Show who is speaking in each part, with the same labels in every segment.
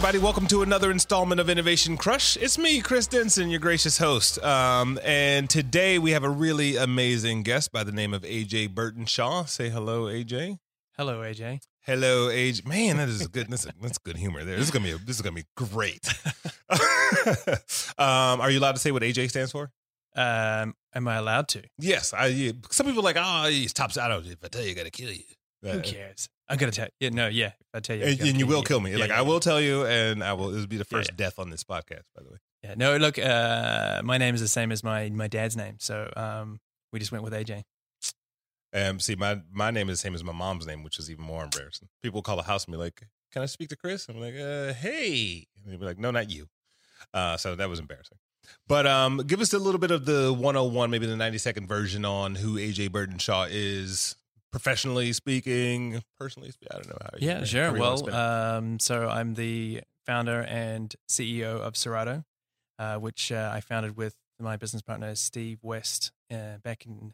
Speaker 1: Everybody, welcome to another installment of Innovation Crush. It's me, Chris Denson, your gracious host. Um, and today we have a really amazing guest by the name of AJ Bertenshaw. Say hello, AJ.
Speaker 2: Hello, AJ.
Speaker 1: Hello, AJ. Man, that is good. That's, that's good humor there. This is gonna be a, this is gonna be great. um, are you allowed to say what AJ stands for?
Speaker 2: Um, am I allowed to?
Speaker 1: Yes. I. Some people are like, oh, he's top out. If I tell you, I gotta kill you.
Speaker 2: Who cares? I'm gonna tell. Yeah, no, yeah. I tell you,
Speaker 1: And, and you will kill me.
Speaker 2: Yeah,
Speaker 1: like
Speaker 2: yeah,
Speaker 1: I will tell you, and I will. It will be the first
Speaker 2: yeah.
Speaker 1: death on this podcast, by the way.
Speaker 2: Yeah, no, look, uh, my name is the same as my my dad's name, so um, we just went with AJ.
Speaker 1: Um, see, my my name is the same as my mom's name, which is even more embarrassing. People call the house and be like, "Can I speak to Chris?" I'm like, uh, "Hey," and they'd be like, "No, not you." Uh, so that was embarrassing. But um, give us a little bit of the 101, maybe the 90 second version on who AJ Bertenshaw is, professionally speaking, personally speaking. I don't know how. you-
Speaker 2: Yeah, sure. Well, um, so I'm the founder and CEO of Serato, uh, which uh, I founded with my business partner Steve West uh, back in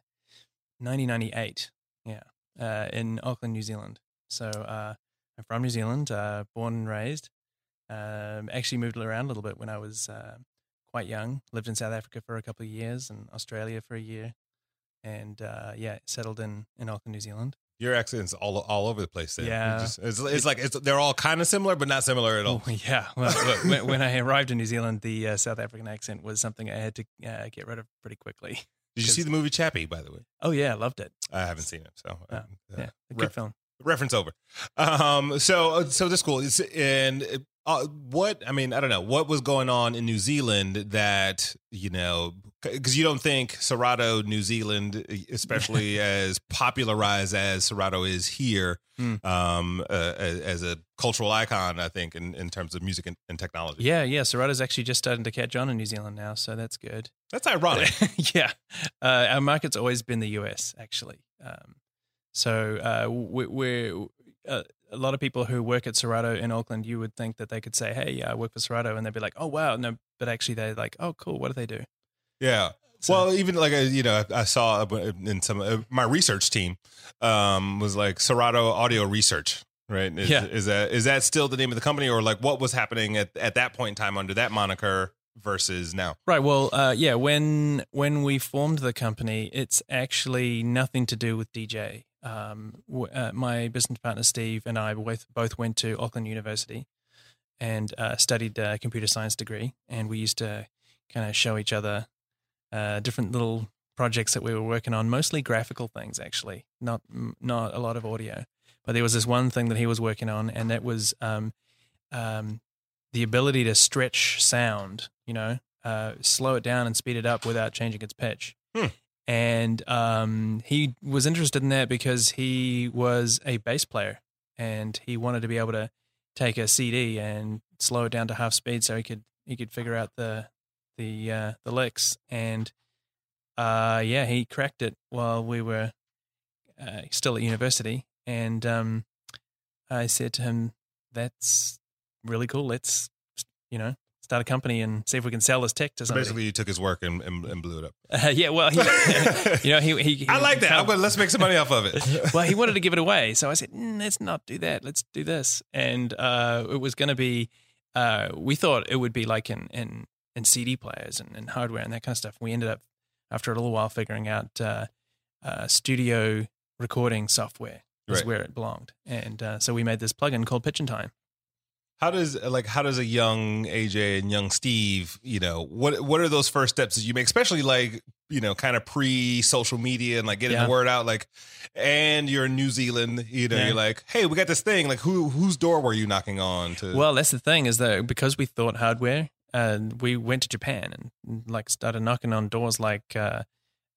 Speaker 2: 1998. Yeah, uh, in Auckland, New Zealand. So uh, I'm from New Zealand, uh, born and raised. Um, actually moved around a little bit when I was quite young. Lived in South Africa for a couple of years and Australia for a year, and uh, yeah, settled in in Auckland, New Zealand.
Speaker 1: your accent's all all over the place. There.
Speaker 2: Yeah.
Speaker 1: It's, it's, it's like it's, they're all kind of similar, but not similar at all.
Speaker 2: Oh, yeah. Well, when, when I arrived in New Zealand, the uh, South African accent was something I had to uh, get rid of pretty quickly.
Speaker 1: Did you see the movie Chappie? By the way,
Speaker 2: Oh yeah, I loved it.
Speaker 1: I haven't seen it, so
Speaker 2: Oh,
Speaker 1: uh,
Speaker 2: Yeah, a good
Speaker 1: ref-
Speaker 2: film.
Speaker 1: reference over. Um, so so this cool. It's, and uh, what I mean, I don't know what was going on in New Zealand that you know because you don't think Serato, New Zealand, especially as popularized as Serato is here,
Speaker 2: Hmm.
Speaker 1: um, uh, as, as a cultural icon. I think in, in terms of music and, and technology.
Speaker 2: Yeah, yeah. Serato's actually just starting to catch on in New Zealand now, so that's good.
Speaker 1: that's ironic.
Speaker 2: yeah, uh, our market's always been the US, actually. Um, so uh, we, we're uh, a lot of people who work at Serato in Auckland. You would think that they could say, "Hey, yeah, I work for Serato," and they'd be like, "Oh, wow!" No, but actually, they're like, "Oh, cool. What do they do?"
Speaker 1: yeah.
Speaker 2: So-
Speaker 1: well, even like you know, I saw in some uh, my research team um, was like Serato Audio Research, right? Is,
Speaker 2: Yeah.
Speaker 1: is that is that still the name of the company, or like what was happening at at that point in time under that moniker versus now?
Speaker 2: Right. Well, uh, yeah. When when we formed the company, it's actually nothing to do with DJ. Um, w- uh, my business partner Steve and I both both went to Auckland University and uh, studied a computer science degree, and we used to kind of show each other uh, different little projects that we were working on, mostly graphical things, actually, not not a lot of audio. But there was this one thing that he was working on, and that was um, um, the ability to stretch sound, you know, uh, slow it down and speed it up without changing its pitch.
Speaker 1: Hmm.
Speaker 2: And um, he was interested in that because he was a bass player and he wanted to be able to take a CD and slow it down to half speed so he could he could figure out the the uh, the licks. And uh, yeah, he cracked it while we were uh, still at university. And um, I said to him, "That's really cool. Let's you know start a company and see if we can sell this tech to somebody."
Speaker 1: basically, you took his work and, and, and blew it up.
Speaker 2: Uh, yeah, well, he, you know, he, he,
Speaker 1: I like that. I'm gonna, let's make some money off of it.
Speaker 2: well, he wanted to give it away, so I said, mm, "Let's not do that. Let's do this." And uh, it was going to be. Uh, we thought it would be like in in, in CD players and, and hardware and that kind of stuff. We ended up after a little while figuring out uh, uh, studio recording software is
Speaker 1: Right.
Speaker 2: where it belonged, and uh, so we made this plugin called Pitch 'n Time.
Speaker 1: How does like how does a young AJ and young Steve, you know, what what are those first steps that you make, especially like you know, kind of pre social media and like getting
Speaker 2: Yeah.
Speaker 1: the word out, like, and you're in New Zealand, you know,
Speaker 2: Yeah.
Speaker 1: you're like, hey, we got this thing, like, who whose door were you knocking on to?
Speaker 2: Well, that's the thing is that because we thought hardware, uh, we went to Japan and like started knocking on doors like, uh,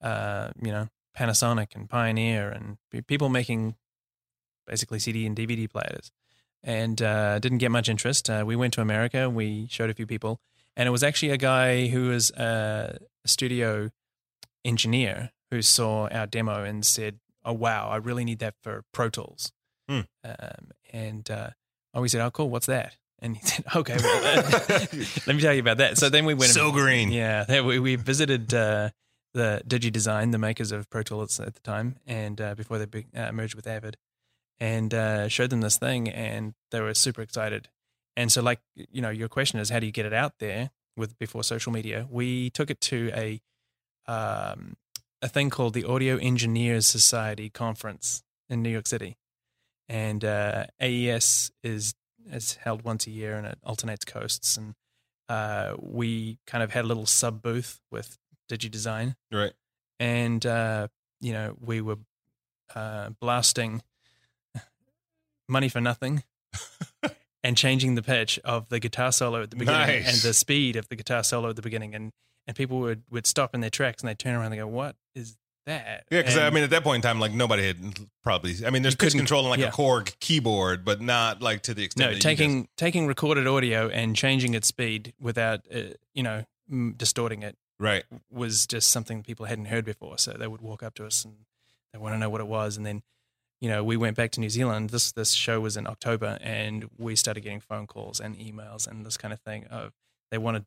Speaker 2: uh, you know, Panasonic and Pioneer and people making basically CD and DVD players, and uh, didn't get much interest. Uh, we went to America. We showed a few people, and it was actually a guy who was uh, a studio engineer who saw our demo and said, "Oh wow, I really need that for Pro Tools."
Speaker 1: Hmm.
Speaker 2: Um, and uh, oh, we said, "Oh, cool. What's that?" And he said, "Okay, well, let me tell you about that." So then we went.
Speaker 1: so
Speaker 2: and,
Speaker 1: green.
Speaker 2: yeah, we we visited uh, the DigiDesign, the makers of Pro Tools at the time, and uh, before they be, uh, merged with Avid, and uh, showed them this thing, and they were super excited. And so, like you know, your question is how do you get it out there with before social media? We took it to a um, a thing called the Audio Engineers Society conference in New York City, and uh, AES is is held once a year and it alternates coasts. And uh, we kind of had a little sub booth with DigiDesign,
Speaker 1: Right.
Speaker 2: and uh, you know we were uh, blasting money for nothing. and changing the pitch of the guitar solo at the beginning
Speaker 1: Nice.
Speaker 2: and the speed of the guitar solo at the beginning and and people would would stop in their tracks and they turn around and they go what is that
Speaker 1: Yeah, because I mean, at that point in time, like nobody had probably. I mean, there's pitch control on like
Speaker 2: yeah.
Speaker 1: a Korg keyboard, but not like to the extent.
Speaker 2: no
Speaker 1: that you
Speaker 2: taking taking recorded audio and changing its speed without uh, you know distorting it
Speaker 1: right.
Speaker 2: was just something people hadn't heard before so they would walk up to us and they want to know what it was and then you know we went back to New Zealand. This this show was in October and we started getting phone calls and emails and this kind of thing of they wanted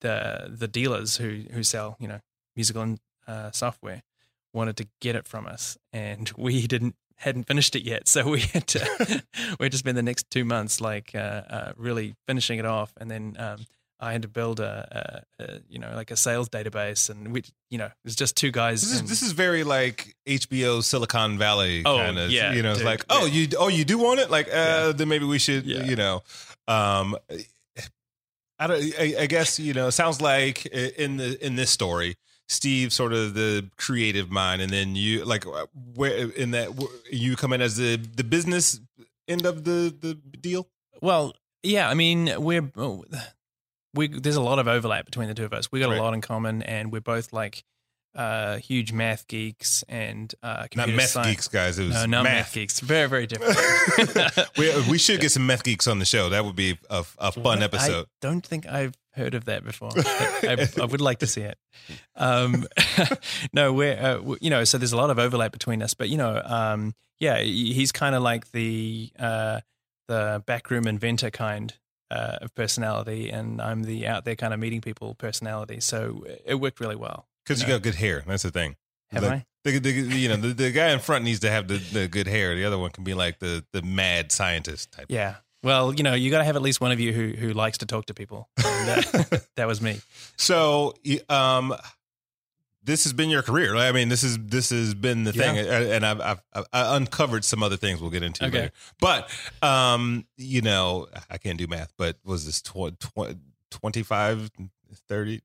Speaker 2: the the dealers who who sell you know musical and uh, software wanted to get it from us and we didn't hadn't finished it yet. So we had to we had to spend the next two months like uh, uh, really finishing it off and then um, I had to build a, a, a you know like a sales database and we you know it was just two guys
Speaker 1: This is
Speaker 2: and-
Speaker 1: this is very like HBO Silicon Valley
Speaker 2: Oh,
Speaker 1: kind of.
Speaker 2: yeah,
Speaker 1: you know, it's like oh
Speaker 2: yeah.
Speaker 1: you oh you do want it like uh
Speaker 2: Yeah.
Speaker 1: then maybe we should
Speaker 2: Yeah.
Speaker 1: you know um I don't I, I guess you know it sounds like in the in this story Steve sort of the creative mind and then you like uh, where in that you come in as the the business end of the the deal
Speaker 2: Well, yeah, I mean, we're we there's a lot of overlap between the two of us. We got
Speaker 1: Right.
Speaker 2: a lot in common, and we're both like uh, huge math geeks and uh,
Speaker 1: not math
Speaker 2: science.
Speaker 1: geeks guys it was
Speaker 2: No, not math.
Speaker 1: math.
Speaker 2: geeks. Very, very different.
Speaker 1: we, we should get some math geeks on the show. That would be a, a fun episode.
Speaker 2: I don't think I've heard of that before. I, I would like to see it. Um, no, we're uh, w- you know, so there's a lot of overlap between us, but you know, um, yeah, he's kind of like the uh, the backroom inventor kind uh, of personality, and I'm the out there kind of meeting people personality. So it worked really well.
Speaker 1: Because you
Speaker 2: No.
Speaker 1: got good hair. That's the thing.
Speaker 2: Have
Speaker 1: Like,
Speaker 2: I?
Speaker 1: The, the, you know, the, the guy in front needs to have the, the good hair. The other one can be like the, the mad scientist type.
Speaker 2: Yeah. Well, you know, you got to have at least one of you who who likes to talk to people. And, uh, that was me.
Speaker 1: So, um, this has been your career. right? I mean, this is this has been the thing,
Speaker 2: Yeah.
Speaker 1: and I've, I've, I've uncovered some other things we'll get into
Speaker 2: Okay.
Speaker 1: later. But, um, you know, I can't do math, but was this tw- tw- 25, 30,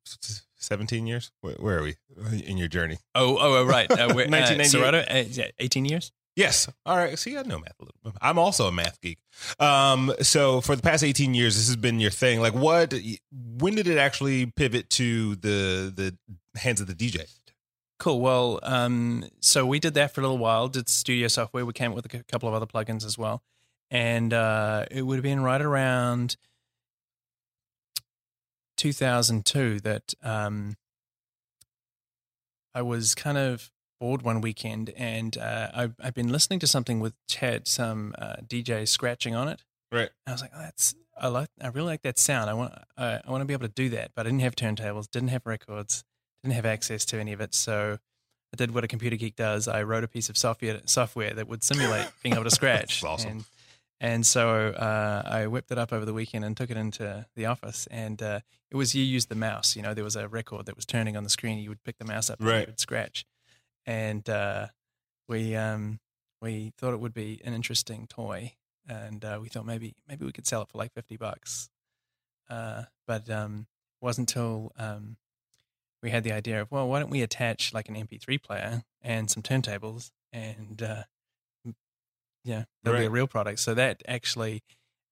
Speaker 1: 17 years? Where, where are we in your journey?
Speaker 2: Oh, oh, oh right. Uh, uh,
Speaker 1: 1998.
Speaker 2: Serato, uh, 18 years?
Speaker 1: Yes. All right. See, I know math a little bit. I'm also a math geek. Um, so for the past 18 years, this has been your thing. Like what, when did it actually pivot to the, the hands of the DJ?
Speaker 2: Cool. Well, um, so we did that for a little while, did studio software. We came up with a couple of other plugins as well. And uh, it would have been right around 2002 that um, I was kind of bored one weekend and uh, I've, I've been listening to something with Chad, some uh, DJ scratching on it.
Speaker 1: Right.
Speaker 2: I was like, oh, that's I like I really like that sound. I want uh, I want to be able to do that, but I didn't have turntables, didn't have records, didn't have access to any of it. So I did what a computer geek does. I wrote a piece of software software that would simulate being able to scratch.
Speaker 1: Awesome.
Speaker 2: And, and so uh, I whipped it up over the weekend and took it into the office. And uh, it was you used the mouse. You know, there was a record that was turning on the screen. You would pick the mouse up and
Speaker 1: Right.
Speaker 2: you would scratch. And uh, we um, we thought it would be an interesting toy, and uh, we thought maybe maybe we could sell it for like fifty bucks. Uh, but um, it wasn't until um, we had the idea of well, why don't we attach like an MP3 player and some turntables, and uh, yeah, there'll be a real product. So that actually,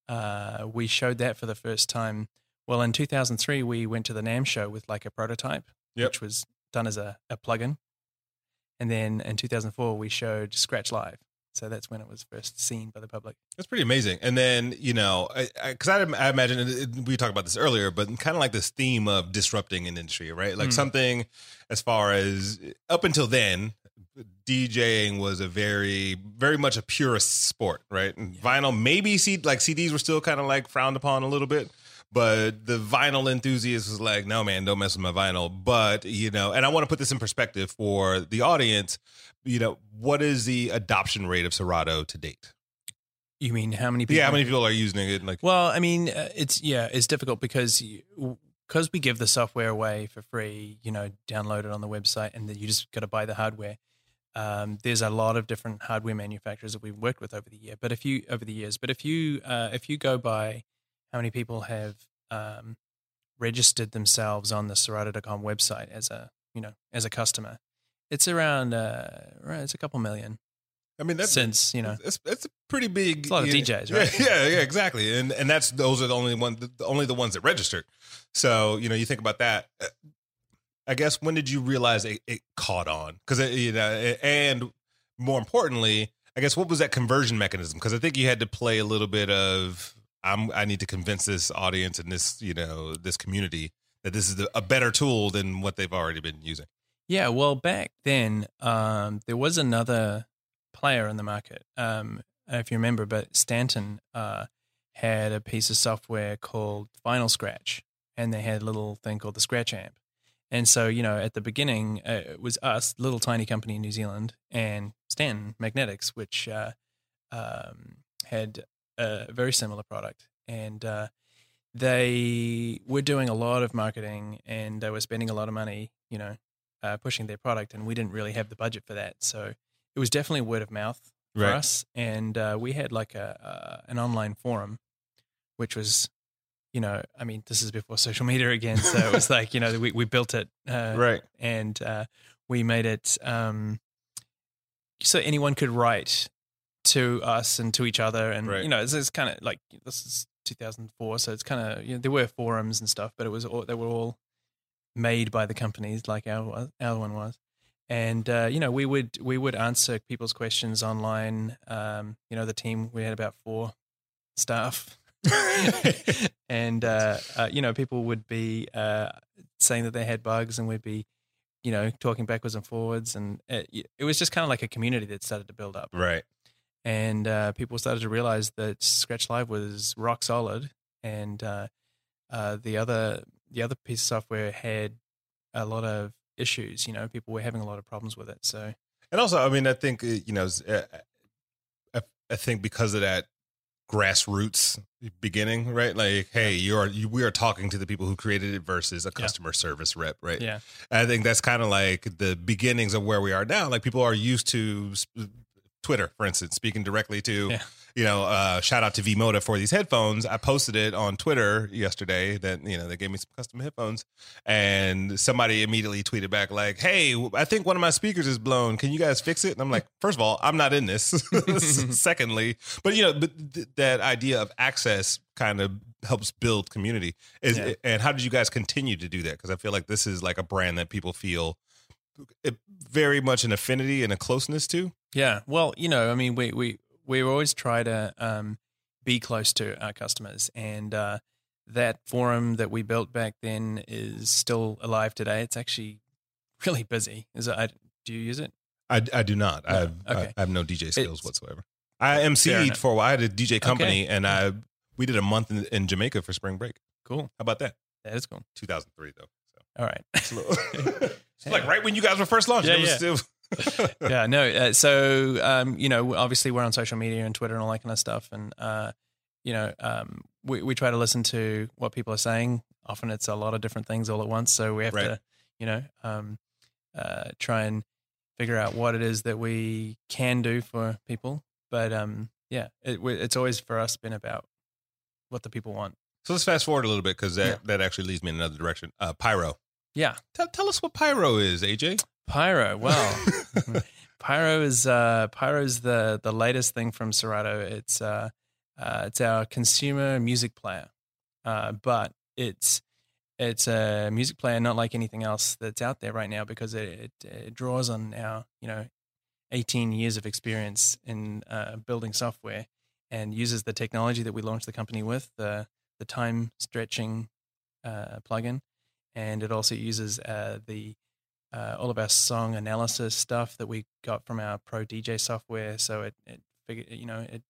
Speaker 2: uh, we showed that for the first time. Well, in 2003, we went to the NAMM show with like a prototype,
Speaker 1: Yep.
Speaker 2: which was done as a, a plugin. And then in 2004, we showed Scratch Live. So that's when it was first seen by the public.
Speaker 1: That's pretty amazing. And then, you know, because I, I, I imagine it, we talked about this earlier, but kind of like this theme of disrupting an industry, right? Like
Speaker 2: Mm.
Speaker 1: something as far as up until then, DJing was a very, very much a purist sport, right? And vinyl, maybe C, like CDs were still kind of like frowned upon a little bit. But the vinyl enthusiast was like, no, man, don't mess with my vinyl. But, you know, and I want to put this in perspective for the audience. You know, what is the adoption rate of Serato to date?
Speaker 2: You mean how many people?
Speaker 1: Yeah, how many people are using it? Like,
Speaker 2: Well, I mean, uh, it's yeah, it's difficult because because we give the software away for free. You know, download it on the website, and then you just got to buy the hardware. Um, there's a lot of different hardware manufacturers that we've worked with over the year, but if you over the years, but if you uh, if you go by how many people have um, registered themselves on the Serato.com website as a you know as a customer, it's around uh, right, it's a couple million
Speaker 1: I mean, that's
Speaker 2: since you know
Speaker 1: It's, it's a pretty big.
Speaker 2: It's a lot of DJs, right?
Speaker 1: Yeah, yeah, yeah, exactly. And and that's those are the only one, the, only the ones that registered. So you know, you think about that. uh, I guess when did you realize it, it caught on? Because you know, and more importantly, I guess what was that conversion mechanism? Because I think you had to play a little bit of I'm I need to convince this audience and this you know this community that this is a better tool than what they've already been using.
Speaker 2: Yeah, well, back then um, there was another player in the market. Um, if you remember, but Stanton uh, had a piece of software called Final Scratch, and they had a little thing called the Scratch Amp. And so, you know, at the beginning, uh, it was us, little tiny company in New Zealand, and Stanton Magnetics, which uh, um, had a very similar product. And uh, they were doing a lot of marketing and they were spending a lot of money, you know, uh, pushing their product, and we didn't really have the budget for that. So it was definitely word of mouth for
Speaker 1: Right.
Speaker 2: us, and uh, we had like a uh, an online forum, which was, you know, I mean, this is before social media again, so it was like you know we we built it uh,
Speaker 1: Right.
Speaker 2: and uh, we made it um, so anyone could write to us and to each other, and
Speaker 1: Right.
Speaker 2: you know, it's, it's kind of like this is 2004, so it's kind of you know, there were forums and stuff, but it was all, they were all made by the companies like our our one was, and uh, you know, we would we would answer people's questions online. Um, you know, the team we had about four staff. and uh, uh, you know, people would be uh, saying that they had bugs, and we'd be, you know, talking backwards and forwards, and it, it was just kind of like a community that started to build up,
Speaker 1: Right.
Speaker 2: And uh, people started to realize that Scratch Live was rock solid, and uh, uh, the other the other piece of software had a lot of issues. You know, people were having a lot of problems with it. So
Speaker 1: And also, I mean, I think uh, you know, uh, I, I think because of that grassroots beginning, right? Like, hey, you are you, we are talking to the people who created it versus a
Speaker 2: Yeah.
Speaker 1: customer service rep, right?
Speaker 2: yeah,
Speaker 1: I think that's kind of like the beginnings of where we are now. Like people are used to Twitter, for instance, speaking directly to,
Speaker 2: Yeah.
Speaker 1: you know, uh, shout out to Vmoda for these headphones. I posted it on Twitter yesterday that, you know, they gave me some custom headphones and somebody immediately tweeted back like, Hey, I think one of my speakers is blown. Can you guys fix it? And I'm like, first of all, I'm not in this. Secondly, but you know, but th- that idea of access kind of helps build community. Is
Speaker 2: Yeah.
Speaker 1: and how did you guys continue to do that? Because I feel like this is like a brand that people feel it, very much an affinity and a closeness to.
Speaker 2: Yeah. Well, you know, I mean, we we we always try to um, be close to our customers, and uh, that forum that we built back then is still alive today. It's actually really busy. Is it? I, do you use it?
Speaker 1: I, I do not. I, have,
Speaker 2: Okay.
Speaker 1: I have no DJ skills
Speaker 2: It's-
Speaker 1: whatsoever. I emceed for a while. I had a DJ company,
Speaker 2: Okay.
Speaker 1: and I we did a month in, in Jamaica for spring break.
Speaker 2: Cool.
Speaker 1: How about that?
Speaker 2: That is cool.
Speaker 1: 2003 though. So
Speaker 2: All right.
Speaker 1: it's, little, it's like right when you guys were first launched.
Speaker 2: Yeah,
Speaker 1: it was
Speaker 2: yeah.
Speaker 1: still.
Speaker 2: yeah, no. Uh, so, um, you know, obviously we're on social media and Twitter and all that kind of stuff, and uh, you know, um, we we try to listen to what people are saying. Often it's a lot of different things all at once, so we have
Speaker 1: Right.
Speaker 2: to, you know, um, uh, try and figure out what it is that we can do for people. But um, yeah, it, it's always for us been about what the people want.
Speaker 1: So let's fast forward a little bit because that,
Speaker 2: Yeah.
Speaker 1: that actually leads me in another direction. Uh, Pyro.
Speaker 2: Yeah,
Speaker 1: Tell, tell us what Pyro is, AJ.
Speaker 2: Pyro. Well, Pyro is uh, Pyro's the the latest thing from Serato. It's uh, uh, it's our consumer music player, uh, but it's it's a music player not like anything else that's out there right now because it, it, it draws on our you know 18 years of experience in uh, building software and uses the technology that we launched the company with the the time stretching uh, plugin, and it also uses uh, the uh, all of our song analysis stuff that we got from our Pro DJ software. So it, it you know, it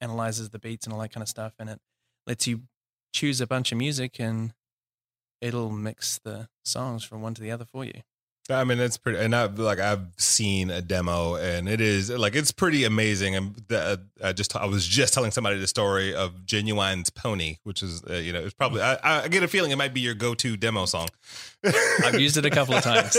Speaker 2: analyzes the beats and all that kind of stuff, and it lets you choose a bunch of music and it'll mix the songs from one to the other for you.
Speaker 1: I mean, it's pretty, and I've like I've seen a demo, and it is like it's pretty amazing. And the, I just I was just telling somebody the story of Ginuwine's Pony, which is uh, you know it's probably I, I get a feeling it might be your go to demo song.
Speaker 2: I've used it a couple of times,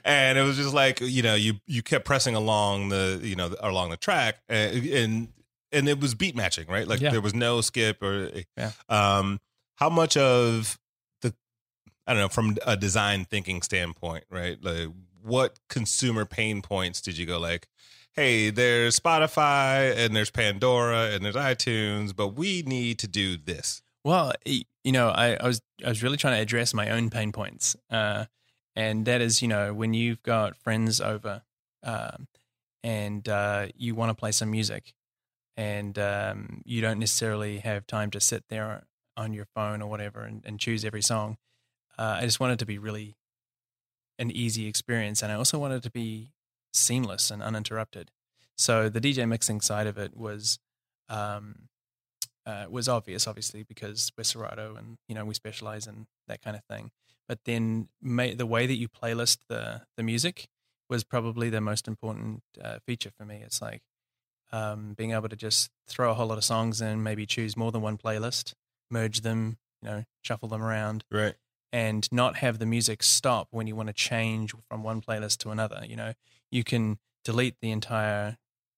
Speaker 1: and it was just like you know you you kept pressing along the you know along the track, and and, and it was beat matching, right? Like
Speaker 2: Yeah.
Speaker 1: there was no skip or
Speaker 2: Yeah.
Speaker 1: um how much of I don't know from a design thinking standpoint, right? Like what consumer pain points did you go like, hey, there's Spotify and there's Pandora and there's iTunes, but we need to do this.
Speaker 2: Well, you know, I, I was I was really trying to address my own pain points, uh, and that is, you know, when you've got friends over, um, and uh, you want to play some music, and um, you don't necessarily have time to sit there on your phone or whatever and, and choose every song. Uh, I just wanted to be really an easy experience, and I also wanted to be seamless and uninterrupted. So the DJ mixing side of it was. Um, uh, was obvious, obviously, because we're Serato and you know we specialize in that kind of thing. But then the way that you playlist the the music was probably the most important uh, feature for me. It's like um, being able to just throw a whole lot of songs in, maybe choose more than one playlist, merge them, you know, shuffle them around,
Speaker 1: Right.
Speaker 2: And not have the music stop when you want to change from one playlist to another. You know, you can delete the entire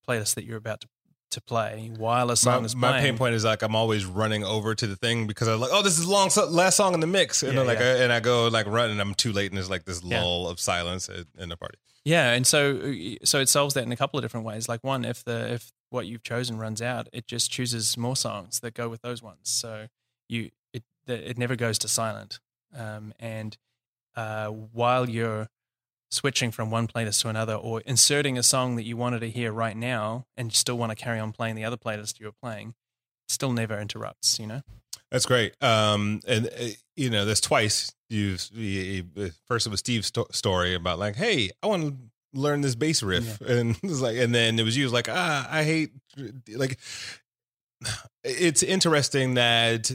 Speaker 2: playlist that you're about to to play while a song
Speaker 1: My,
Speaker 2: is
Speaker 1: my pain point is like I'm always running over to the thing because I'm like, oh, this is long so- last song in the mix, and
Speaker 2: Yeah,
Speaker 1: like,
Speaker 2: yeah.
Speaker 1: I, and I go like run, and I'm too late, and there's like this
Speaker 2: Yeah.
Speaker 1: lull of silence in, in the party.
Speaker 2: Yeah, and so uh, so it solves that in a couple of different ways. Like one, if the if what you've chosen runs out, it just chooses more songs that go with those ones. So you it it never goes to silent. Um, and uh, while you're switching from one playlist to another, or inserting a song that you wanted to hear right now, and you still want to carry on playing the other playlist you were playing, still never interrupts. You know.
Speaker 1: That's great. Um, and uh, you know, there's twice you've you, first it was Steve's sto- story about like, hey, I want to learn this bass riff, and it was like, and then it was you was like, ah, I hate like. It's interesting that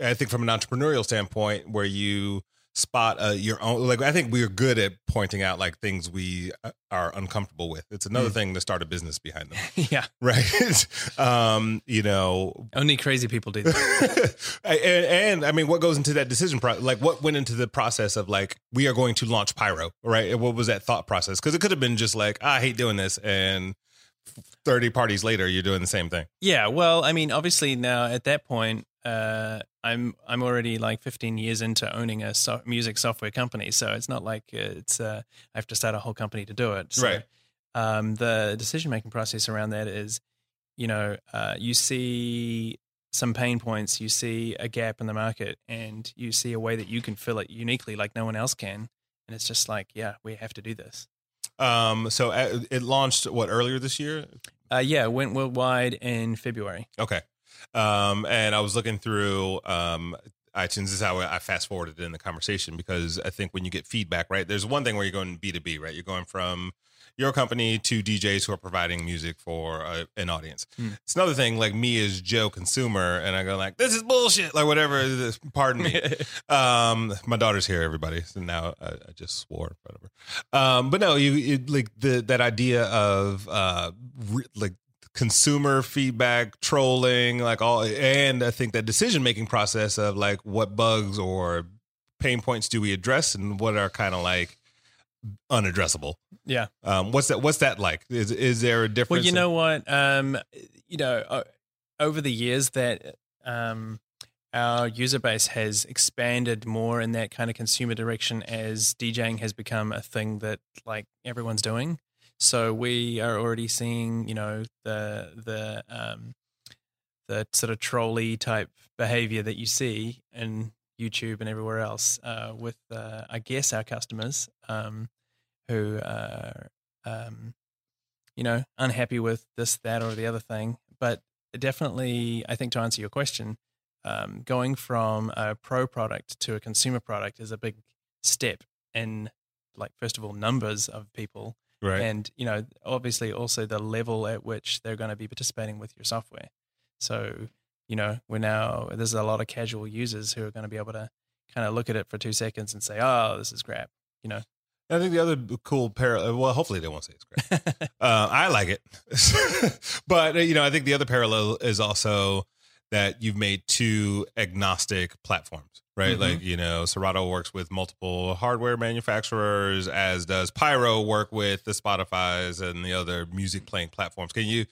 Speaker 1: I think from an entrepreneurial standpoint, where you spot uh, your own like I think we're good at pointing out like things we uh, are uncomfortable with. It's another
Speaker 2: Mm.
Speaker 1: thing to start a business behind them,
Speaker 2: yeah.
Speaker 1: right? um, you know,
Speaker 2: Only crazy people do that.
Speaker 1: and, and I mean, what goes into that decision process? Like, what went into the process of like, we are going to launch Pyro, right? What was that thought process? Because it could have been just like, I hate doing this, and thirty parties later, you're doing the same thing.
Speaker 2: Yeah, well, I mean, obviously now at that point, uh, I'm I'm already like 15 years into owning a so- music software company, so it's not like it's uh, I have to start a whole company to do it. So,
Speaker 1: Right.
Speaker 2: Um, the decision making process around that is, you know, uh, you see some pain points, you see a gap in the market, and you see a way that you can fill it uniquely, like no one else can, and it's just like, yeah, we have to do this.
Speaker 1: Um, so uh, it launched what earlier this year?
Speaker 2: Uh, yeah, it went worldwide in February.
Speaker 1: Okay. Um, and I was looking through um, iTunes. This is how I fast forwarded in the conversation because I think when you get feedback, right, there's one thing where you're going B2B, right? You're going from your company to DJs who are providing music for uh, an audience.
Speaker 2: Hmm.
Speaker 1: It's another thing, like me as Joe consumer, and I go like, this is bullshit, like whatever. This, pardon me. um, my daughter's here, everybody. So now I, I just swore, whatever. Um, but no, you, you like the that idea of uh, re, like consumer feedback, trolling, like all, and I think that decision making process of like what bugs or pain points do we address, and what are kind of like unaddressable.
Speaker 2: yeah.
Speaker 1: Um, what's that? What's that like? Is is there a difference?
Speaker 2: Well, you
Speaker 1: in-
Speaker 2: know what? Um, you know, o- over the years that um, our user base has expanded more in that kind of consumer direction as DJing has become a thing that like everyone's doing. So we are already seeing, you know, the the um, the sort of trolley type behavior that you see in YouTube and everywhere else uh, with, uh, I guess, our customers um, who are, um, you know, unhappy with this, that, or the other thing. But definitely, I think to answer your question, um, going from a pro product to a consumer product is a big step in, like, first of all, numbers of people
Speaker 1: right?
Speaker 2: and you know obviously also the level at which they're going to be participating with your software so you know we're now there's a lot of casual users who are going to be able to kind of look at it for two seconds and say oh this is crap you know
Speaker 1: I think the other cool parallel, well, hopefully they won't say it's great. uh, I like it. but, uh, you know, I think the other parallel is also that you've made two agnostic platforms, right?
Speaker 2: Mhm.
Speaker 1: Like, you know, Serato works with multiple hardware manufacturers, as does Pyro work with the Spotify's and the other music playing platforms. Can you,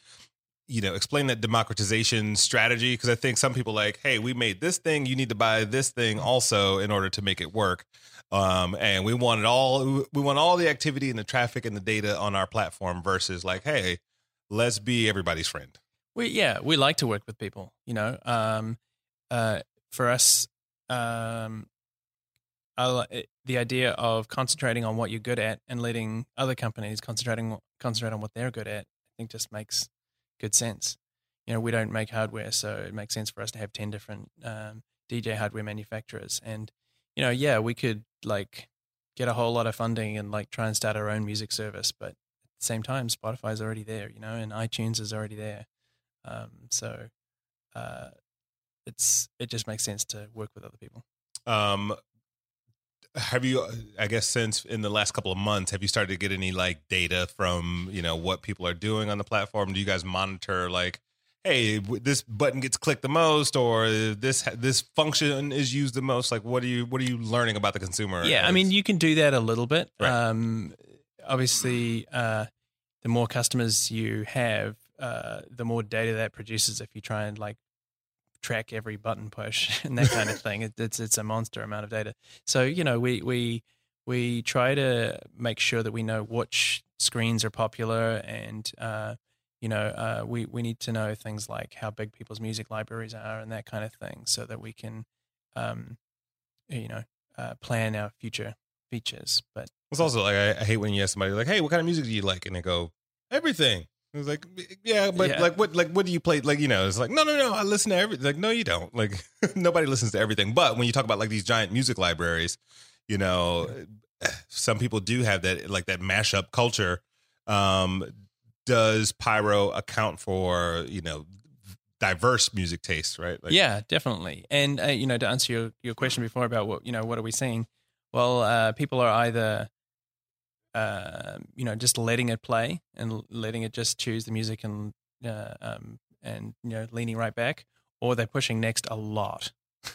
Speaker 1: you know, explain that democratization strategy? Because I think some people like, hey, we made this thing, you need to buy this thing also in order to make it work. Um, and we want it all, we want all the activity and the traffic and the data on our platform versus like, hey, let's be everybody's friend.
Speaker 2: We yeah, we like to work with people. You know, um, uh, for us, um, I, the idea of concentrating on what you're good at and letting other companies concentrating concentrate on what they're good at, I think just makes good sense. You know, we don't make hardware, so it makes sense for us to have ten different um, DJ hardware manufacturers. And you know, yeah, we could like get a whole lot of funding and like try and start our own music service, but at the same time, Spotify's already there, you know, and iTunes is already there. Um, so uh, it's it just makes sense to work with other people.
Speaker 1: Um, have you, I guess, since in the last couple of months, have you started to get any like data from you know what people are doing on the platform? Do you guys monitor like, hey, this button gets clicked the most, or this this function is used the most? Like, what are you what are you learning about the consumer?
Speaker 2: Yeah, I mean, you can do that a little bit.
Speaker 1: Right.
Speaker 2: Um, obviously, uh, the more customers you have, uh, the more data that produces. If you try and like track every button push and that kind of thing, it, it's it's a monster amount of data. So you know, we we we try to make sure that we know which screens are popular and. Uh, you know, uh, we we need to know things like how big people's music libraries are and that kind of thing, so that we can, um, you know, uh, plan our future features. But
Speaker 1: It's also like I, I hate when you ask somebody like, "Hey, what kind of music do you like?" and they go, "Everything." It's like, yeah, but
Speaker 2: Yeah.
Speaker 1: like, what, like, what do you play? Like, you know, it's like, no, no, no, I listen to everything. Like, no, you don't. Like, nobody listens to everything. But when you talk about like these giant music libraries, you know, some people do have that like that mashup culture. Um, does Pyro account for you know diverse music tastes? Right? Like,
Speaker 2: yeah, definitely. And uh, you know, to answer your, your question before about what you know, what are we seeing? Well, uh, people are either, uh, you know, just letting it play and letting it just choose the music and uh, um, and you know, leaning right back, or they're pushing next a lot.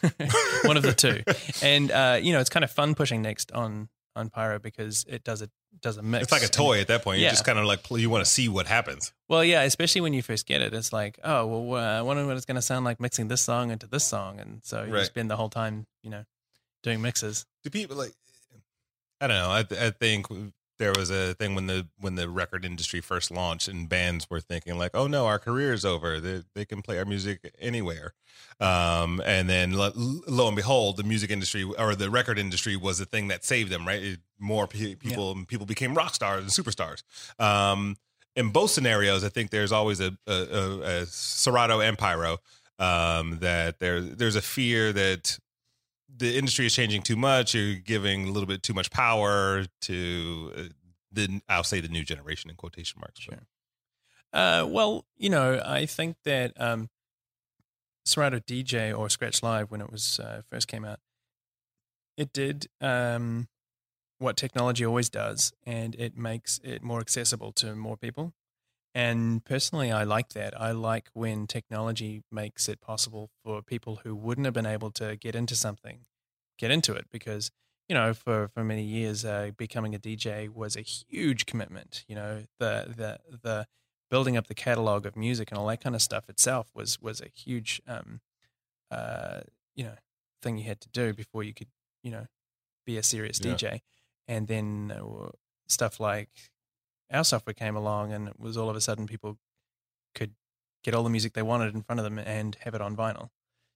Speaker 2: One of the two. And uh, you know, it's kind of fun pushing next on on Pyro because it does a does a mix.
Speaker 1: It's like a
Speaker 2: And-
Speaker 1: toy at that point.
Speaker 2: Yeah.
Speaker 1: You just kind of like you want to see what happens.
Speaker 2: Well, yeah, especially when you first get it, it's like, oh, well, uh, I wonder what it's going to sound like mixing this song into this song, and so you
Speaker 1: Right.
Speaker 2: spend the whole time, you know, doing mixes.
Speaker 1: do people like i don't know i, I think there was a thing when the when the record industry first launched and bands were thinking like oh no our career is over. They, they can play our music anywhere. Um, and then lo, lo and behold the music industry or the record industry was the thing that saved them right? It- more pe- people people became rock stars and superstars. Um, in both scenarios i think there's always a, a, a, a serato and pyro um, that there there's a fear that the industry is changing too much. You're giving a little bit too much power to uh, the I'll say the new generation in quotation marks.
Speaker 2: Sure. Uh, well, you know, I think that um, Serato DJ or Scratch Live, when it was uh, first came out, it did um, what technology always does, and it makes it more accessible to more people. And personally, I like that. I like when technology makes it possible for people who wouldn't have been able to get into something, get into it because you know, for for many years, uh, becoming a DJ was a huge commitment. You know, the the the building up the catalog of music and all that kind of stuff itself was was a huge, um, uh, you know, thing you had to do before you could, you know, be a serious
Speaker 1: Yeah.
Speaker 2: DJ. And then uh, stuff like our software came along, and it was all of a sudden people could get all the music they wanted in front of them and have it on vinyl.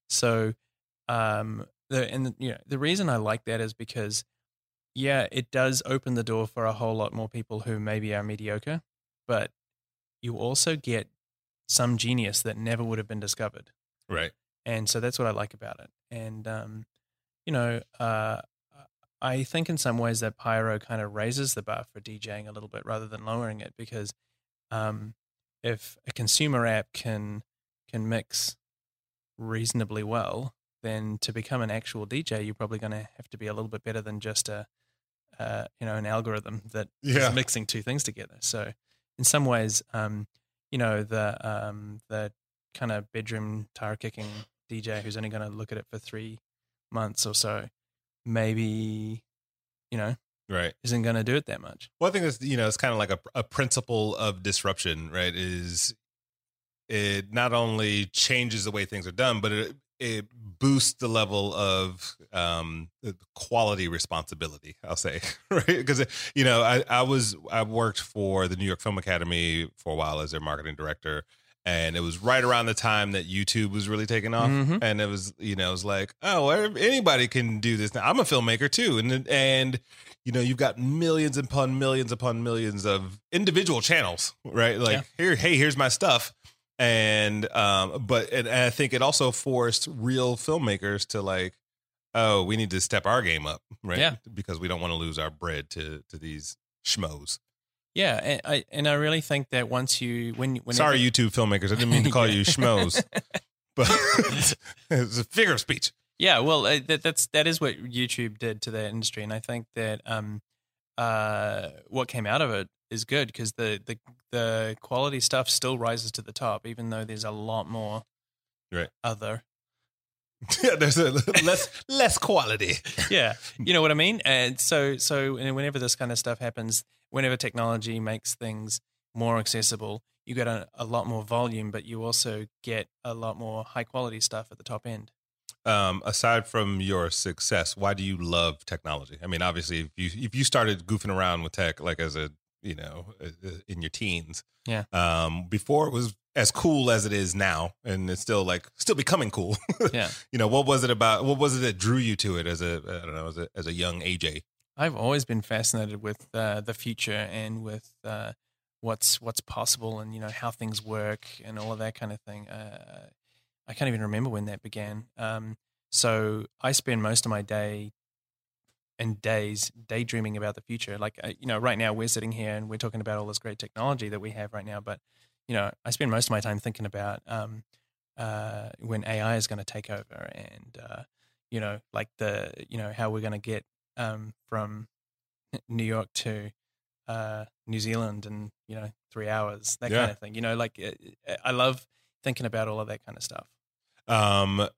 Speaker 2: So, um, the and you know the reason I like that is because, yeah, it does open the door for a whole lot more people who maybe are mediocre, but you also get some genius that never would have been discovered
Speaker 1: Right.
Speaker 2: and so that's what I like about it. And um, you know, uh, I think in some ways that Pyro kind of raises the bar for DJing a little bit rather than lowering it because um, if a consumer app can can mix reasonably well, then to become an actual DJ, you're probably going to have to be a little bit better than just a uh, you know an algorithm that is
Speaker 1: Yeah.
Speaker 2: mixing two things together. So in some ways, um, you know the um, the kind of bedroom tire kicking DJ who's only going to look at it for three months or so, maybe you know
Speaker 1: Right.
Speaker 2: isn't going to do it that much.
Speaker 1: Well, I think it's you know it's kind of like a, a principle of disruption, right? Is it not only changes the way things are done, but it it boosts the level of um, quality responsibility. I'll say right because you know I I was I worked for the New York Film Academy for a while as their marketing director. And it was right around the time that YouTube was really taking off,
Speaker 2: Mhm.
Speaker 1: and it was, you know, it was like, oh, anybody can do this now. I'm a filmmaker too, and and you know you've got millions upon millions upon millions of individual channels right like
Speaker 2: Yeah.
Speaker 1: here hey here's my stuff and um but and, and i think it also forced real filmmakers to like oh we need to step our game up right
Speaker 2: Yeah.
Speaker 1: because we don't want to lose our bread to to these schmoes
Speaker 2: Yeah, and I and I really think that once you when when
Speaker 1: sorry youtube filmmakers i didn't mean to call you schmoes but it's a figure of speech
Speaker 2: Yeah, well, uh, that, that's that is what YouTube did to the industry, and I think that um, uh, what came out of it is good because the, the the quality stuff still rises to the top, even though there's a lot more
Speaker 1: Right.
Speaker 2: other.
Speaker 1: yeah there's a less less quality
Speaker 2: Yeah, you know what I mean. And so so and whenever this kind of stuff happens, whenever technology makes things more accessible, you get a, a lot more volume, but you also get a lot more high quality stuff at the top end.
Speaker 1: um, aside from your success, why do you love technology? I mean, obviously, if you if you started goofing around with tech like as a you know in your teens,
Speaker 2: Yeah.
Speaker 1: um, before it was as cool as it is now, and it's still like still becoming cool.
Speaker 2: Yeah.
Speaker 1: you know, what was it about? What was it that drew you to it as a I don't know as a as a young AJ?
Speaker 2: I've always been fascinated with uh, the future and with uh, what's what's possible and you know how things work and all of that kind of thing. Uh, I can't even remember when that began. Um, so I spend most of my day and days daydreaming about the future. Like uh, you know, right now we're sitting here and we're talking about all this great technology that we have right now, but you know, I spend most of my time thinking about um, uh, when AI is going to take over and uh, you know, like the you know how we're going to get um, from New York to uh, New Zealand in you know three hours, that
Speaker 1: Yeah.
Speaker 2: kind of thing. You know, like uh, I love thinking about all of that kind of stuff.
Speaker 1: Um,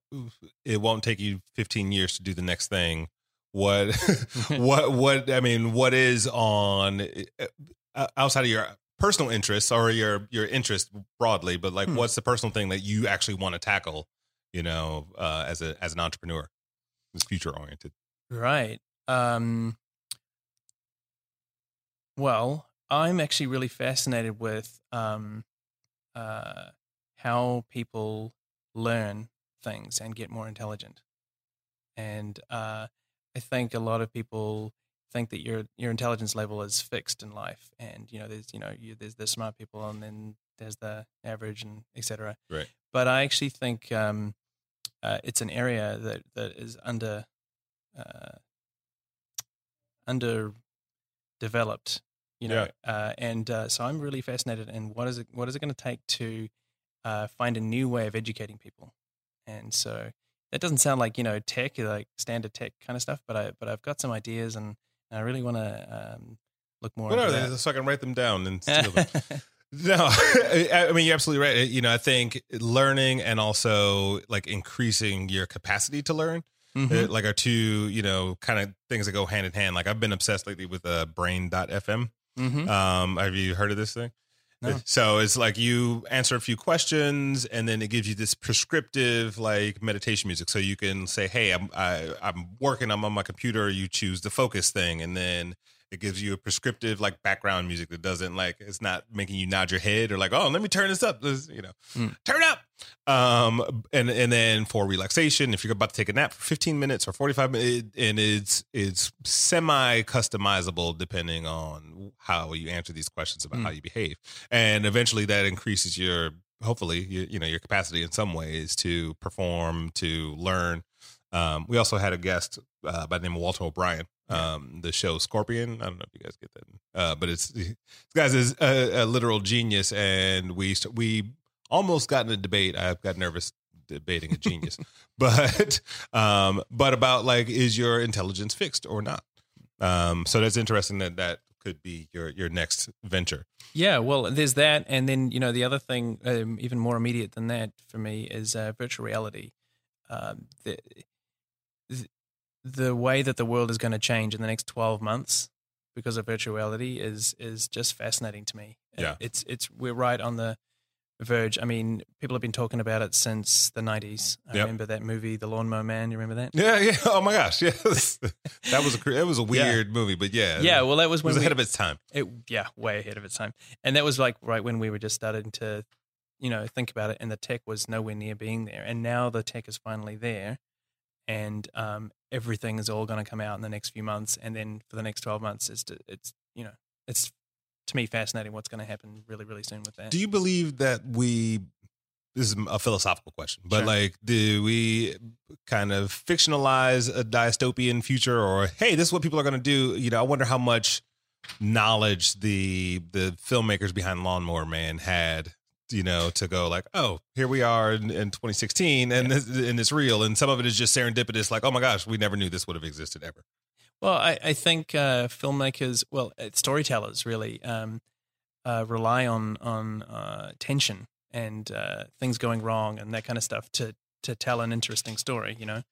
Speaker 1: it won't take you 15 years to do the next thing. What, what, what? I mean, what is on outside of your personal interests or your your interest broadly? But like,
Speaker 2: Hmm.
Speaker 1: what's the personal thing that you actually want to tackle? You know, uh, as a as an entrepreneur, who's future oriented.
Speaker 2: Right. Um, well, I'm actually really fascinated with um, uh, how people learn things and get more intelligent. And uh, I think a lot of people think that your your intelligence level is fixed in life, and you know, there's you know, you, there's the smart people, and then there's the average, and etc.
Speaker 1: Right.
Speaker 2: But I actually think um, uh, it's an area that that is under uh, underdeveloped, you know. Uh, and uh, so I'm really fascinated in what is it what is it going to take to uh, find a new way of educating people. And so that doesn't sound like you know tech, like standard tech kind of stuff, but I but I've got some ideas and I really want to um, look more.
Speaker 1: What are they? So I can write them down and steal them. No, I mean you're absolutely right. You know, I think learning and also like increasing your capacity to learn, uh, like are two you know kind of things that go hand in hand. Like I've been obsessed lately with uh, Brain.fm.
Speaker 2: Mhm.
Speaker 1: Um, have you heard of this thing?
Speaker 2: No.
Speaker 1: So it's like you answer a few questions, and then it gives you this prescriptive like meditation music. So you can say, "Hey, I'm I, I'm working. I'm on my computer." You choose the focus thing, and then it gives you a prescriptive like background music that doesn't like it's not making you nod your head or like, "Oh, let me turn this up." This, you know,
Speaker 2: Mm.
Speaker 1: turn up. Um, and and then for relaxation, if you're about to take a nap for 15 minutes or 45 minutes, and it's it's semi customizable depending on how you answer these questions about
Speaker 2: Mm.
Speaker 1: how you behave, and eventually that increases your hopefully you, you know your capacity in some ways to perform to learn. Um, we also had a guest uh, by the name of Walter O'Brien. Um, the show Scorpion. I don't know if you guys get that, uh, but it's this guy's is a, a literal genius, and we we almost got in a debate. I got nervous debating a genius, but um, but about like is your intelligence fixed or not? Um, so that's interesting that that could be your your next venture.
Speaker 2: Yeah, well, there's that, and then you know the other thing, um, even more immediate than that for me, is uh, virtual reality. Um, the, the way that the world is going to change in the next 12 months because of virtuality is is just fascinating to me.
Speaker 1: Yeah.
Speaker 2: it's it's we're right on the verge. I mean, people have been talking about it since the 90s. I
Speaker 1: Yep.
Speaker 2: remember that movie, The Lawnmower Man. You remember that?
Speaker 1: Yeah, yeah. Oh my gosh, yes. that was a it was a weird movie, but yeah,
Speaker 2: Yeah, well, that was
Speaker 1: it
Speaker 2: when
Speaker 1: was
Speaker 2: we,
Speaker 1: ahead of its time.
Speaker 2: It, yeah, way ahead of its time. And that was like right when we were just starting to, you know, think about it, and the tech was nowhere near being there. And now the tech is finally there, and um, everything is all going to come out in the next few months. And then for the next twelve months, it's it's you know, it's to me fascinating what's going to happen really really soon with that.
Speaker 1: Do you believe that we? This is a philosophical question, but
Speaker 2: Sure.
Speaker 1: like, do we kind of fictionalize a dystopian future, or hey, this is what people are going to do? You know, I wonder how much knowledge the the filmmakers behind Lawnmower Man had. You know, to go like, oh, here we are in, in 2016, and this, and it's real, and some of it is just serendipitous. Like, oh my gosh, we never knew this would have existed ever.
Speaker 2: Well, I, I think uh, filmmakers, well, uh, storytellers really um, uh, rely on on uh, tension and uh, things going wrong and that kind of stuff to to tell an interesting story. You know,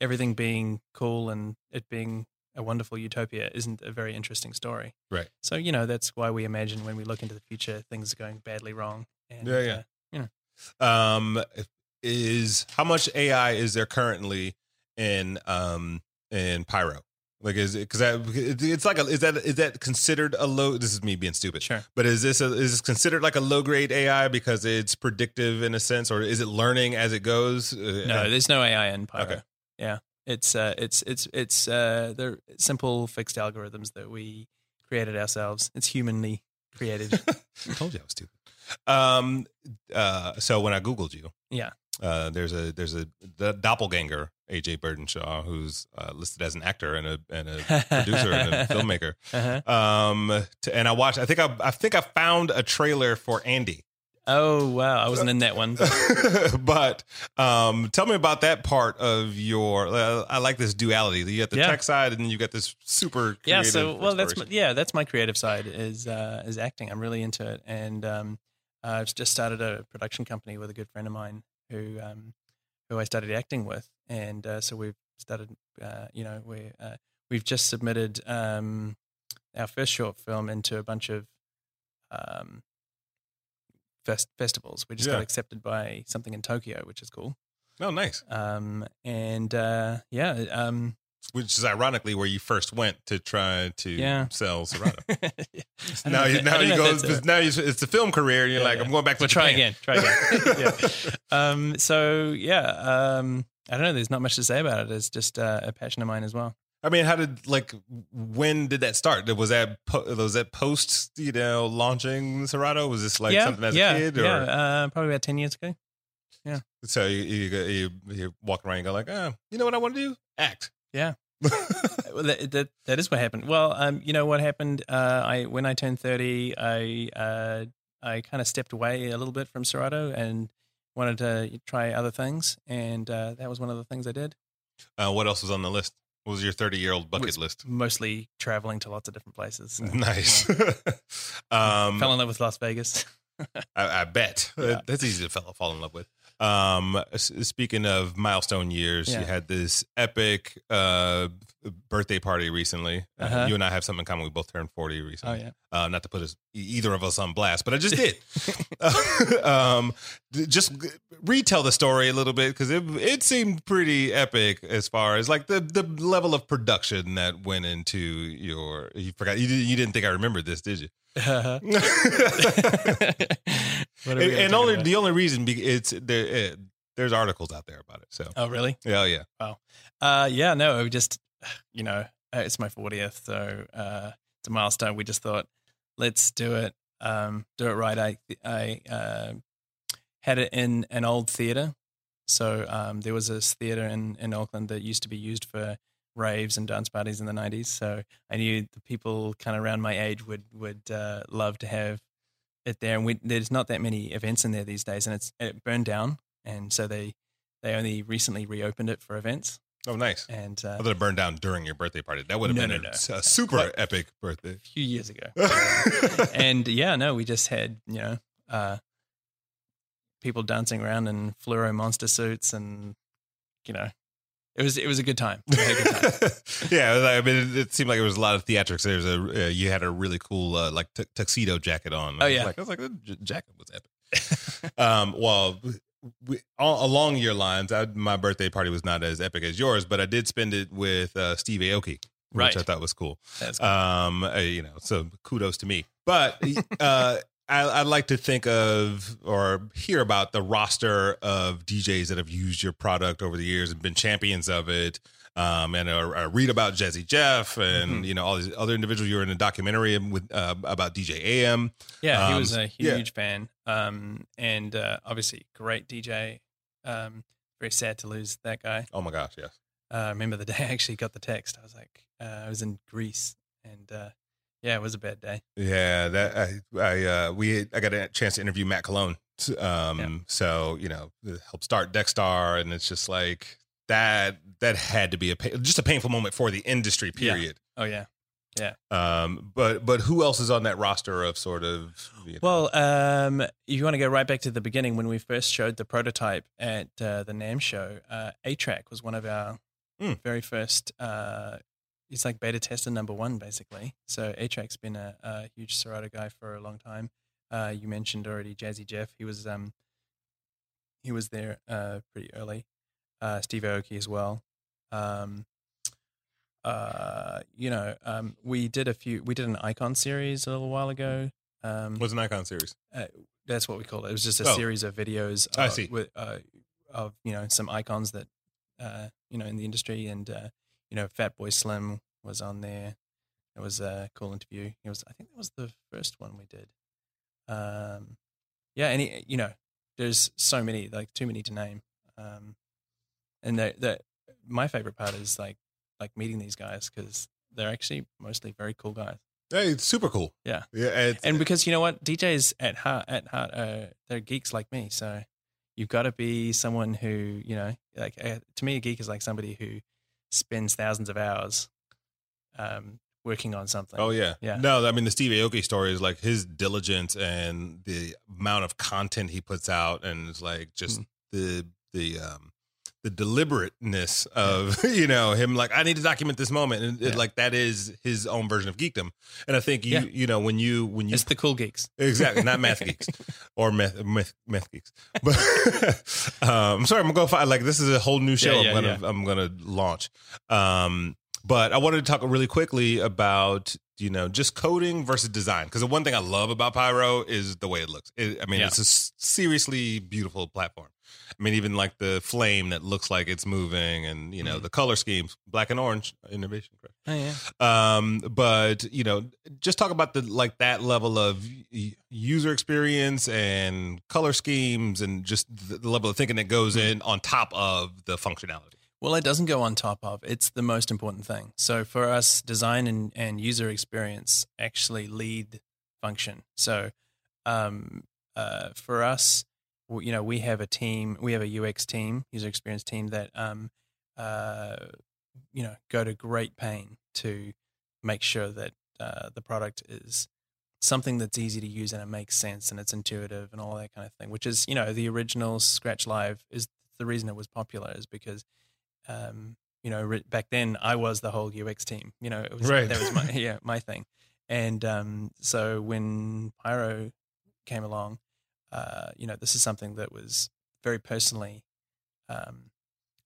Speaker 2: everything being cool and it being a wonderful utopia isn't a very interesting story.
Speaker 1: Right.
Speaker 2: So you know that's why we imagine when we look into the future things are going badly wrong. And,
Speaker 1: Yeah, yeah.
Speaker 2: uh,
Speaker 1: um is how much AI is there currently in um in Pyro? Like is it because that it's like a is that is that considered a low? This is me being stupid,
Speaker 2: sure.
Speaker 1: but is this a, is this considered like a low grade AI because it's predictive in a sense, or is it learning as it goes? Uh,
Speaker 2: No, there's no AI in Pyro.
Speaker 1: Okay.
Speaker 2: Yeah, it's uh, it's it's it's uh, they're simple fixed algorithms that we created ourselves. It's humanly created.
Speaker 1: I told you I was stupid. Um. Uh. So when I googled you,
Speaker 2: Yeah.
Speaker 1: Uh, there's a there's a the doppelganger AJ Bertenshaw who's uh, listed as an actor and a and a producer and a filmmaker.
Speaker 2: uh-huh.
Speaker 1: Um, to, and I watched. I think I I think I found a trailer for Andy.
Speaker 2: Oh wow, I wasn't in that one.
Speaker 1: but um, tell me about that part of your. Uh, I like this duality. You got the
Speaker 2: Yeah.
Speaker 1: tech side, and then you got this super.
Speaker 2: yeah,
Speaker 1: Creative
Speaker 2: so well, that's my, yeah, that's my creative side is uh, is acting. I'm really into it, and um, I've just started a production company with a good friend of mine who um, who I started acting with, and uh, so we've started. Uh, you know, we uh, we've just submitted um, our first short film into a bunch of um, fest- festivals. We just
Speaker 1: Yeah.
Speaker 2: got accepted by something in Tokyo, which is cool.
Speaker 1: oh nice.
Speaker 2: Um, and uh, yeah, um,
Speaker 1: Which is ironically where you first went to try to
Speaker 2: Yeah.
Speaker 1: sell Serato. Now you now you go now you, it's a film career and you're
Speaker 2: Yeah,
Speaker 1: like
Speaker 2: yeah.
Speaker 1: I'm going back to
Speaker 2: We'll try again. Try again. yeah. Um, so yeah, um, I don't know. There's not much to say about it. It's just uh, a passion of mine as well.
Speaker 1: I mean, how did like when did that start? Was that po- was that post you know launching Serato? Was this like something as a kid or
Speaker 2: yeah. Uh, probably about ten years ago. Yeah.
Speaker 1: So you you, go- you you walk around and go like, oh, you know what I want to do? Act.
Speaker 2: Yeah. Well, that, that that is what happened. Well, um, you know what happened? Uh, I when I turned thirty, I uh, I kind of stepped away a little bit from Serato and wanted to try other things, and uh, that was one of the things I did.
Speaker 1: Uh, what else was on the list? What was your 30 year old bucket list?
Speaker 2: Mostly traveling to lots of different places. so,
Speaker 1: Nice. um,
Speaker 2: Fell in love with Las Vegas.
Speaker 1: I, I bet
Speaker 2: Yeah.
Speaker 1: that's easy to fall, fall in love with. Um, speaking of milestone years,
Speaker 2: Yeah.
Speaker 1: you had this epic uh, birthday party recently. Uh,
Speaker 2: Uh-huh.
Speaker 1: you and I have something in common. We both turned 40 recently.
Speaker 2: Oh yeah.
Speaker 1: uh, not to put us, either of us on blast, but I just did. um, just retell the story a little bit because it it seemed pretty epic as far as like the the level of production that went into your. You forgot you didn't, you didn't think I remembered this, did you?
Speaker 2: Uh-huh.
Speaker 1: And
Speaker 2: What are we gonna
Speaker 1: and only
Speaker 2: about?
Speaker 1: the only reason be, it's there. Uh, there's articles out there about it. So
Speaker 2: oh really?
Speaker 1: yeah, yeah.
Speaker 2: Uh, yeah, no, we just, you know, uh, it's my 40th, so uh, it's a milestone. We just thought, let's do it, um, do it right. I, I uh, had it in an old theater. So um, there was this theater in, in Auckland that used to be used for raves and dance parties in the 90s. So I knew the people kind of around my age would, would uh, love to have it there. And we, there's not that many events in there these days, and it's it burned down. And so they, they only recently reopened it for events.
Speaker 1: Oh, nice.
Speaker 2: and uh,
Speaker 1: I thought it burned down during your birthday party. That would have
Speaker 2: No,
Speaker 1: been
Speaker 2: no,
Speaker 1: a,
Speaker 2: no.
Speaker 1: a super
Speaker 2: Quite-
Speaker 1: epic birthday.
Speaker 2: a few years ago. and yeah, no, we just had you know uh, people dancing around in fluoro monster suits, and you know, it was it was a good time. A good time.
Speaker 1: yeah, like- I mean, it, it seemed like there was a lot of theatrics. There's a uh, you had a really cool uh, like tu- tuxedo jacket on.
Speaker 2: Oh,
Speaker 1: I was
Speaker 2: yeah.
Speaker 1: like, I was like, the j- jacket was epic. um, well, we, all, along your lines, I, my birthday party was not as epic as yours, but I did spend it with uh, Steve Aoki,
Speaker 2: Right.
Speaker 1: which I thought was cool.
Speaker 2: That's cool.
Speaker 1: Um, uh, you know, so kudos to me. But uh, I, I like to think of or hear about the roster of DJs that have used your product over the years and been champions of it. Um, and uh, I read about Jazzy Jeff and
Speaker 2: Mhm.
Speaker 1: you know all these other individuals. You were in a documentary with uh, about DJ AM.
Speaker 2: Yeah, he
Speaker 1: Um,
Speaker 2: was a
Speaker 1: yeah.
Speaker 2: huge fan, um, and uh, obviously great DJ. Um, very sad to lose that guy.
Speaker 1: Oh my gosh, yes.
Speaker 2: Uh, I remember the day I actually got the text. I was like, uh, I was in Greece, and uh, yeah, it was a bad day.
Speaker 1: Yeah, that I, I uh, we I got a chance to interview Matt Colon. Um,
Speaker 2: Yeah.
Speaker 1: so you know, help start Deckstar, and it's just like that. That had to be a just a painful moment for the industry.
Speaker 2: Yeah.
Speaker 1: Period.
Speaker 2: Oh yeah. Yeah.
Speaker 1: Um, but but who else is on that roster of sort of? You know,
Speaker 2: Well, um, if you want to go right back to the beginning when we first showed the prototype at uh, the NAMM show. Uh, A-Trak was one of our
Speaker 1: Hmm.
Speaker 2: very first. Uh, it's like beta tester number one, basically. So A-Trak's been a, a huge Serato guy for a long time. Uh, you mentioned already Jazzy Jeff. He was um, he was there uh, pretty early. Uh, Steve Aoki as well. Um, uh, you know, um, we did a few. We did an icon series a little while ago. Um,
Speaker 1: what's an icon series?
Speaker 2: that's what we call it. It was just a
Speaker 1: Oh.
Speaker 2: series of videos.
Speaker 1: I
Speaker 2: uh,
Speaker 1: see.
Speaker 2: With, uh, of you know some icons that uh, you know in the industry, and uh, you know Fatboy Slim was on there. It was a cool interview. It was I think that was the first one we did. Um, yeah, and he, you know, there's so many like too many to name. Um, and that that my favorite part is like like meeting these guys because they're actually mostly very cool guys.
Speaker 1: Hey, it's super cool.
Speaker 2: Yeah.
Speaker 1: yeah.
Speaker 2: And because you know what, DJs at heart, at heart, uh, they're geeks like me. So you've got to be someone who, you know, like uh, to me, a geek is like somebody who spends thousands of hours um, working on something.
Speaker 1: Oh yeah,
Speaker 2: Yeah.
Speaker 1: No, I mean the Steve Aoki story is like his diligence and the amount of content he puts out, and it's like just
Speaker 2: Mm.
Speaker 1: the the um the deliberateness of you know him like I need to document this moment, and it,
Speaker 2: Yeah.
Speaker 1: like that is his own version of geekdom. And I think you
Speaker 2: Yeah.
Speaker 1: you know when you when you
Speaker 2: It's the cool geeks.
Speaker 1: Exactly, not math geeks or math, meth, meth geeks. But um, I'm sorry, I'm gonna go find like this is a whole new show.
Speaker 2: Yeah,
Speaker 1: I'm gonna I'm gonna launch. Um, but I wanted to talk really quickly about you know just coding versus design because the one thing I love about Pyro is the way it looks. It, I mean, it's a seriously beautiful platform. I mean, even like the flame that looks like it's moving, and you know
Speaker 2: Mhm.
Speaker 1: the color schemes, black and orange innovation. Correct
Speaker 2: Oh yeah.
Speaker 1: um but you know just talk about the like that level of user experience and color schemes and just the, level of thinking that goes
Speaker 2: Hmm.
Speaker 1: in on top of the functionality
Speaker 2: Well, it doesn't go on top of. It's the most important thing. So for us, design and, and user experience actually lead function. So um, uh, for us, you know, we have a team, we have a UX team, user experience team that, um, uh, you know, go to great pain to make sure that uh, the product is something that's easy to use and it makes sense and it's intuitive and all that kind of thing. Which is, you know, the original Scratch Live is the reason it was popular is because um, you know, re- back then I was the whole UX team. You know, it was
Speaker 1: Right.
Speaker 2: that was my yeah my thing. And um, so when Pyro came along, uh, you know, this is something that was very personally um,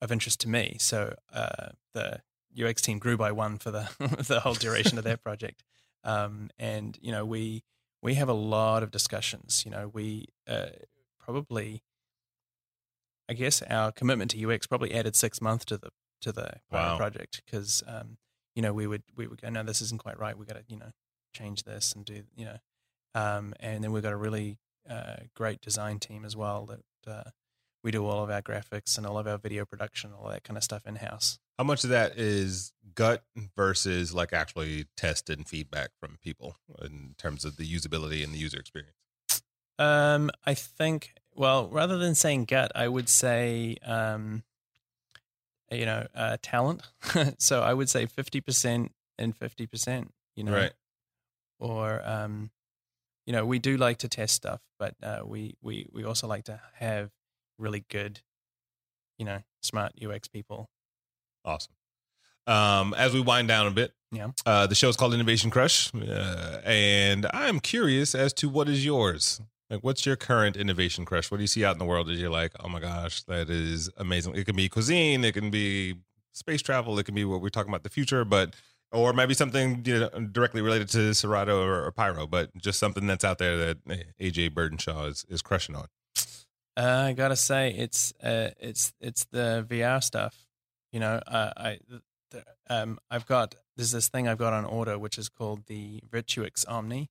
Speaker 2: of interest to me. So uh, the UX team grew by one for the the whole duration of that project. Um, and you know, we we have a lot of discussions. You know, we uh, probably I guess our commitment to UX probably added six months to the to the
Speaker 1: Wow.
Speaker 2: project because um, you know we would we would go no this isn't quite right we got to you know change this and do you know um, and then we've got to really uh, great design team as well that uh, we do all of our graphics and all of our video production all that kind of stuff in house.
Speaker 1: how much of that is gut versus like actually tested and feedback from people in terms of the usability and the user experience
Speaker 2: Um, I think well rather than saying gut I would say um, you know, uh, talent. so I would say fifty percent and fifty percent. You know,
Speaker 1: Right.
Speaker 2: or um, you know, we do like to test stuff, but uh, we we we also like to have really good, you know, smart UX people.
Speaker 1: Awesome. Um, as we wind down a bit,
Speaker 2: Yeah.
Speaker 1: uh, the show is called Innovation Crush, uh, and I'm curious as to what is yours. Like, what's your current innovation crush? What do you see out in the world that you're like, oh my gosh, that is amazing? It can be cuisine, it can be space travel, it can be what we're talking about the future, but or maybe something you know, directly related to Serato or, or Pyro, but just something that's out there that eh, AJ Bertenshaw is is crushing on.
Speaker 2: Uh, I gotta say, it's uh, it's it's the VR stuff. You know, uh, I the, um, I've got there's this thing I've got on order which is called the Virtuix Omni.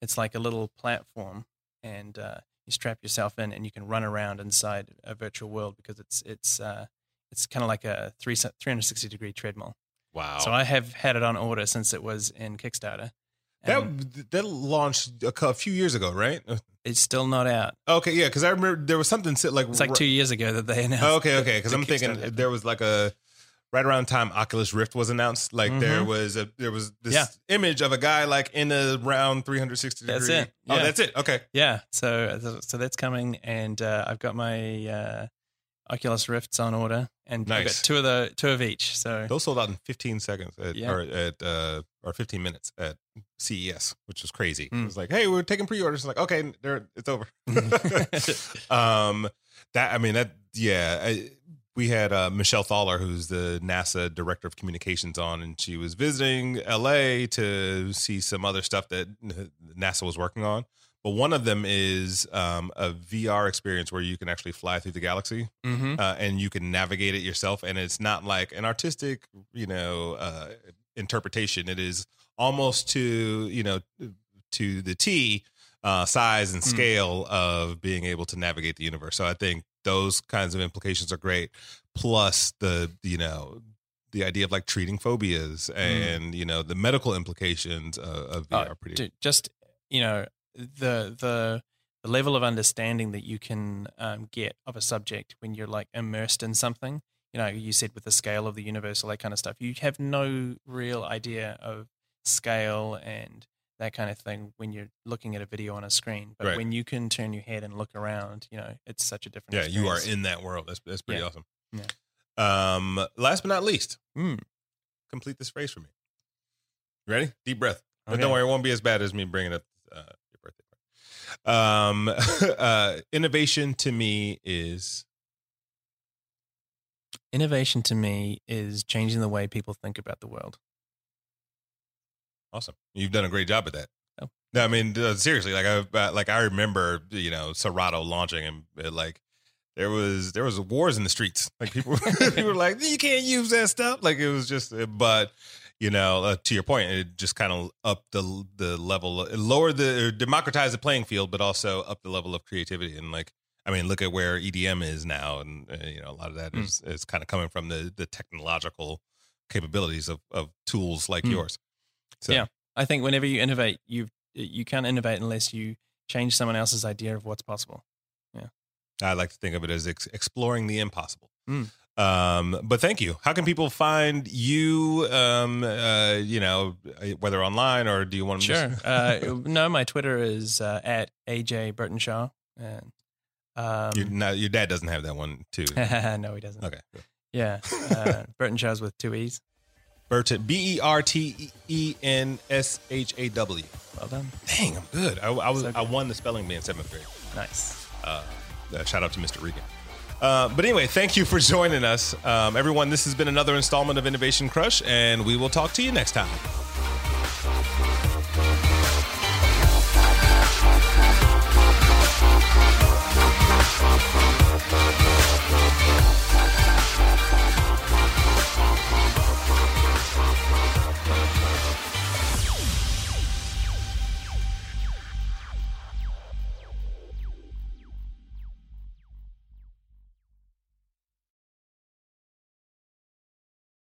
Speaker 2: It's like a little platform, and uh, you strap yourself in, and you can run around inside a virtual world because it's it's uh, it's kind of like a three 360 degree treadmill.
Speaker 1: Wow.
Speaker 2: So I have had it on order since it was in Kickstarter. And
Speaker 1: that that launched a, few years ago, right?
Speaker 2: it's still not out.
Speaker 1: Okay, yeah, because I remember there was something like
Speaker 2: It's like two years ago that they announced.
Speaker 1: Oh, okay, okay, because I'm thinking there was like a right around time Oculus Rift was announced. Like there
Speaker 2: Mhm.
Speaker 1: was a there was this
Speaker 2: Yeah.
Speaker 1: image of a guy like in a round 360
Speaker 2: That's
Speaker 1: degree.
Speaker 2: it,
Speaker 1: Oh, that's it. Okay,
Speaker 2: Yeah, so so that's coming, and uh, I've got my uh, Oculus Rifts on order, and I've got two of the two of each. So
Speaker 1: those sold out in 15 seconds at,
Speaker 2: Yeah.
Speaker 1: or at uh, or 15 minutes at CES, which was crazy. It
Speaker 2: Mm.
Speaker 1: was like, hey, we're taking pre-orders. It's like, okay, there, it's over. um, that I mean that yeah. I, we had uh, Michelle Thaller, who's the NASA director of communications, on, and she was visiting LA to see some other stuff that NASA was working on. But one of them is um, a VR experience where you can actually fly through the galaxy
Speaker 2: hmm
Speaker 1: uh, and you can navigate it yourself. And it's not like an artistic, you know, uh, interpretation. It is almost to you know to the T uh, size and
Speaker 2: Mm.
Speaker 1: scale of being able to navigate the universe. So I think those kinds of implications are great. Plus the you know the idea of like treating phobias and you know the medical implications of, of VR
Speaker 2: Oh,
Speaker 1: pretty.
Speaker 2: ju- just you know the the the level of understanding that you can um, get of a subject when you're like immersed in something. You know, you said with the scale of the universe, all that kind of stuff. You have no real idea of scale and that kind of thing when you're looking at a video on a screen. But
Speaker 1: Right.
Speaker 2: when you can turn your head and look around, you know, it's such a different.
Speaker 1: Yeah, you are in that world. That's that's pretty awesome. Yeah. Um, last but not least,
Speaker 2: Mm.
Speaker 1: complete this phrase for me. Ready? Deep breath. But
Speaker 2: Okay.
Speaker 1: Don't worry, it won't be as bad as me bringing up uh. Um, uh, innovation to me is
Speaker 2: Innovation to me is changing the way people think about the world.
Speaker 1: awesome. You've done a great job at that.
Speaker 2: Oh.
Speaker 1: No, I mean uh, seriously. Like I uh, like I remember you know Serato launching and uh, like there was there was wars in the streets. Like people people were like you can't use that stuff. Like it was just uh, but. You know, uh, to your point, it just kind of up the the level, lower the democratize the playing field, but also up the level of creativity. And like, I mean, look at where EDM is now, and uh, you know, a lot of that
Speaker 2: Mm.
Speaker 1: is is kind of coming from the the technological capabilities of of tools like
Speaker 2: Mm.
Speaker 1: yours. So,
Speaker 2: Yeah. I think whenever you innovate, you you can't innovate unless you change someone else's idea of what's possible.
Speaker 1: Yeah, I like to think of it as ex- exploring the impossible.
Speaker 2: Mm.
Speaker 1: Um, but thank you. How can people find you? Um, uh, you know, whether online or do you want to
Speaker 2: Sure.
Speaker 1: Just,
Speaker 2: uh, no, my Twitter is uh, at AJ Bertenshaw. And,
Speaker 1: your,
Speaker 2: um,
Speaker 1: no, your dad doesn't have that one too.
Speaker 2: no, he doesn't.
Speaker 1: Okay.
Speaker 2: Yeah. Uh, Bertenshaw's with two E's.
Speaker 1: Burton, B E R T E N S H A W.
Speaker 2: Well done.
Speaker 1: Dang, I'm good. I, I was
Speaker 2: So
Speaker 1: I won the spelling bee in seventh grade.
Speaker 2: Nice.
Speaker 1: Uh, uh, shout out to Mr. Regan. Uh, but anyway, thank you for joining us. Um, everyone, this has been another installment of Innovation Crush, and we will talk to you next time.